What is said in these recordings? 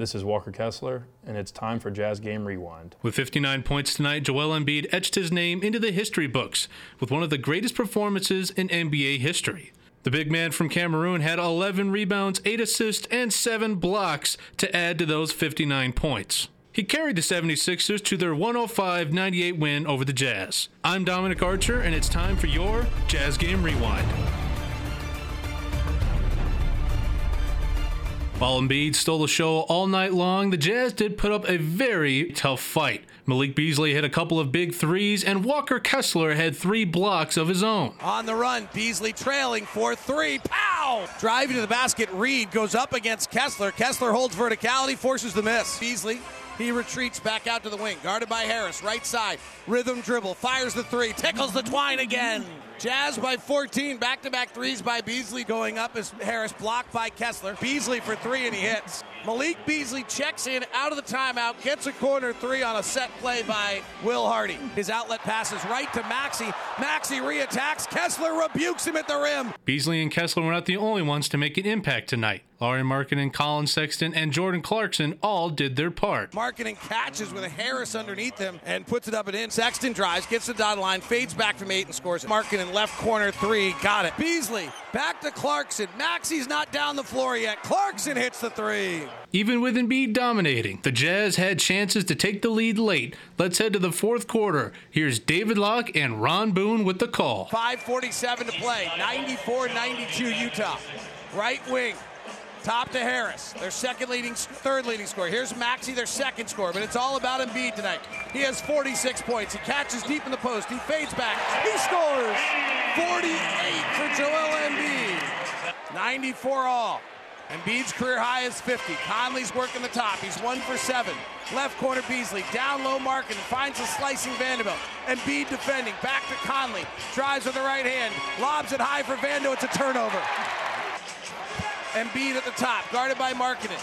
This is Walker Kessler, and it's time for Jazz Game Rewind. With 59 points tonight, Joel Embiid etched his name into the history books with one of the greatest performances in NBA history. The big man from Cameroon had 11 rebounds, 8 assists, and 7 blocks to add to those 59 points. He carried the 76ers to their 105 98 win over the Jazz. I'm Dominic Archer, and it's time for your Jazz Game Rewind. While Embiid stole the show all night long, the Jazz did put up a very tough fight. Malik Beasley hit a couple of big threes, and Walker Kessler had three blocks of his own. On the run, Beasley trailing for three. Pow! Driving to the basket, Reed goes up against Kessler. Kessler holds verticality, forces the miss. Beasley he retreats back out to the wing, guarded by Harris, right side. Rhythm dribble, fires the three, tickles the twine again. Jazz by 14, back to back threes by Beasley going up as Harris blocked by Kessler. Beasley for three and he hits. Malik Beasley checks in out of the timeout, gets a corner three on a set play by Will Hardy. His outlet passes right to Maxi. Maxey reattacks. Kessler rebukes him at the rim. Beasley and Kessler were not the only ones to make an impact tonight. Lauri Markkanen, Collin Sexton, and Jordan Clarkson all did their part. Markkanen catches with a Harris underneath him and puts it up and in. Sexton drives, gets the dot line, fades back from eight and scores it. Left corner three, got it. Beasley back to Clarkson. Maxey's not down the floor yet. Clarkson hits the three. Even with Embiid dominating, the Jazz had chances to take the lead late. Let's head to the fourth quarter. Here's David Locke and Ron Boone with the call. 5.47 to play, 94 92 Utah. Right wing, Top to Harris, their second leading, third leading scorer. Here's Maxey, their second scorer, but it's all about Embiid tonight. He has 46 points. He catches deep in the post. He fades back. He scores 48 for Joel Embiid. 94 all. Embiid's career high is 50. Conley's working the top. He's one for seven. Left corner Beasley. Down low Markkanen finds a slicing Vanderbilt. Embiid defending. Back to Conley. Drives with the right hand. Lobs it high for Vando. It's a turnover. Embiid at the top, guarded by Markkanen.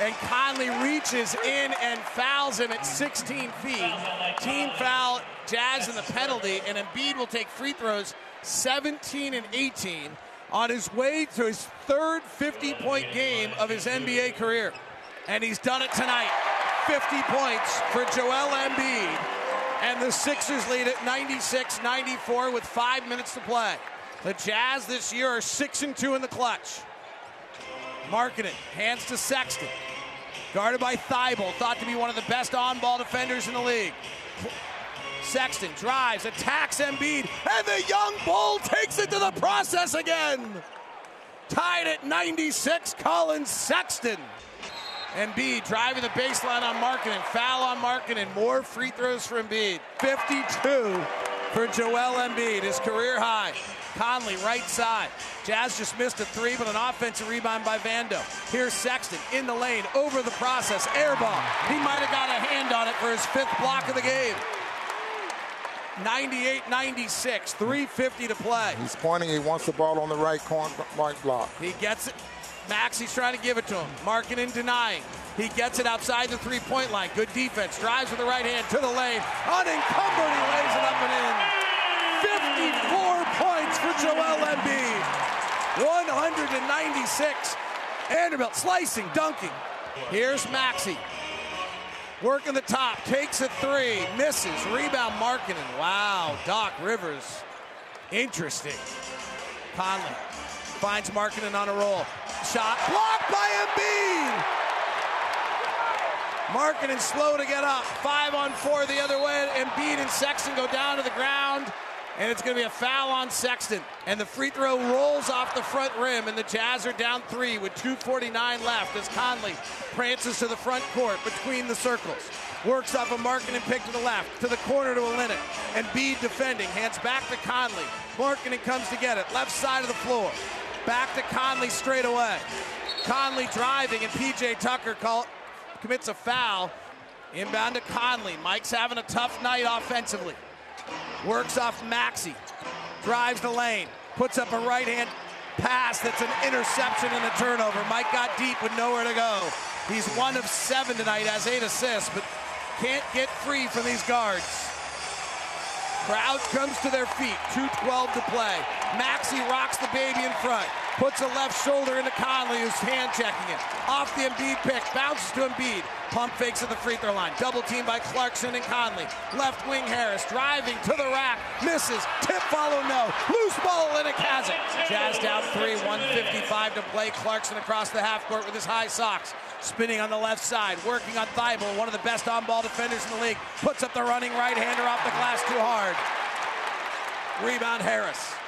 And Conley reaches in and fouls him at 16 feet. Team foul, Jazz in the penalty, and Embiid will take free throws 17 and 18 on his way to his third 50 point game of his NBA career. And he's done it tonight. 50 points for Joel Embiid. And the Sixers lead at 96 94 with five minutes to play. The Jazz this year are 6 and 2 in the clutch. Markkanen, hands to Sexton. Guarded by Thybulle, thought to be one of the best on ball defenders in the league. Sexton drives, attacks Embiid, and the young bull takes it to the process again. Tied at 96, Collin Sexton. Embiid driving the baseline on Markkanen, foul on Markkanen, more free throws for Embiid. 52 for Joel Embiid, his career high. Conley, right side. Jazz just missed a three, but an offensive rebound by Vando. Here's Sexton in the lane, over the process, air ball. He might have got a hand on it for his fifth block of the game. 98-96, 350 to play. He's pointing, he wants the ball on the right corner, right block. He gets it. Max, he's trying to give it to him. Markkanen denying. He gets it outside the three-point line. Good defense. Drives with the right hand to the lane. Unencumbered, he lays it up and in. 54 points for Joel Embiid. 196. Vanderbilt slicing, dunking. Here's Maxey. Working the top, takes a three, misses. Rebound Markkanen. Wow, Doc Rivers. Interesting. Conley finds Markkanen on a roll. Shot blocked by Embiid. Markkanen slow to get up. Five on four the other way. Embiid and Sexton go down to the ground. And it's going to be a foul on Sexton. And the free throw rolls off the front rim. And the Jazz are down three with 2.49 left as Conley prances to the front court between the circles. Works off a Markkanen pick to the left, to the corner to Olynyk. Embiid defending, hands back to Conley. Markkanen comes to get it, left side of the floor. Back to Conley straight away. Conley driving, and PJ Tucker call, commits a foul. Inbound to Conley. Mike's having a tough night offensively. Works off Maxey. Drives the lane. Puts up a right hand pass that's an interception and a turnover. Mike got deep with nowhere to go. He's one of seven tonight, has eight assists, but can't get free from these guards. Crowd comes to their feet. 2.12 to play. Maxey rocks the baby in front. Puts a left shoulder into Conley, who's hand checking it. Off the Embiid pick. Bounces to Embiid. Pump fakes at the free throw line. Double team by Clarkson and Conley. Left wing Harris driving to the rack. Misses. Tip follow no. Loose ball in has it. Jazz down three. 155 to play. Clarkson across the half court with his high socks. Spinning on the left side. Working on Thybulle, one of the best on ball defenders in the league. Puts up the running right hander off the glass too hard. Rebound Harris.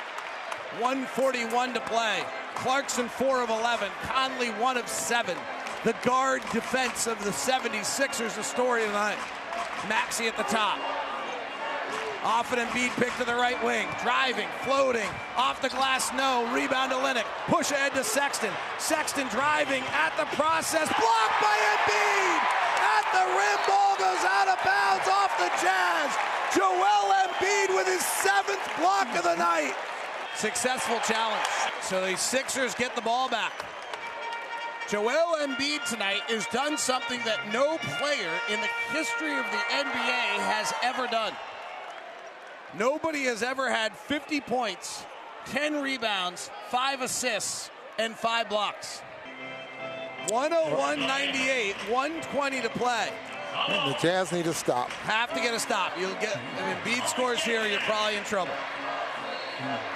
141 to play. Clarkson 4 of 11. Conley 1 of 7. The guard defense of the 76ers, the story tonight. Maxey at the top. Off an Embiid pick to the right wing. Driving, floating, off the glass, no. Rebound to Olynyk. Push ahead to Sexton. Sexton driving at the process. Blocked by Embiid. At the rim, ball goes out of bounds off the Jazz. Joel Embiid with his seventh block of the night. Successful challenge. So the Sixers get the ball back. Joel Embiid tonight has done something that no player in the history of the NBA has ever done. Nobody has ever had 50 points, 10 rebounds, 5 assists, and 5 blocks. 101 98, 120 to play. And the Jazz need to stop. Have to get a stop. You'll get if Embiid scores here, you're probably in trouble. Hmm.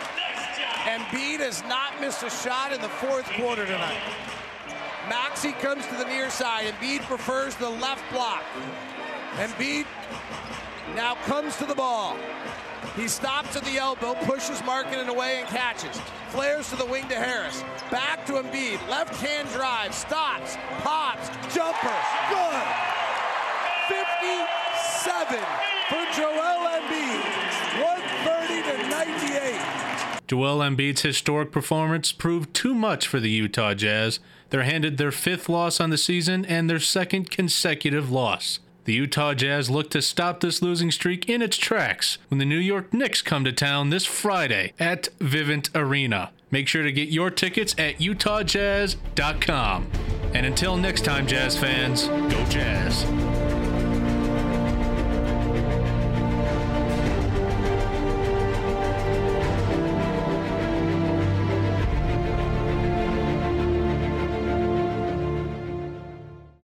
Embiid has not missed a shot in the fourth quarter tonight. Maxey comes to the near side. Embiid prefers the left block. Embiid now comes to the ball. He stops at the elbow, pushes Markkanen away and catches. Flares to the wing to Harris. Back to Embiid. Left hand drive. Stops. Pops. Jumper. Good. 57 for Joel Embiid. 130 to 98. Joel Embiid's historic performance proved too much for the Utah Jazz. They're handed their fifth loss on the season and their second consecutive loss. The Utah Jazz look to stop this losing streak in its tracks when the New York Knicks come to town this Friday at Vivint Arena. Make sure to get your tickets at utahjazz.com. And until next time, Jazz fans, go Jazz.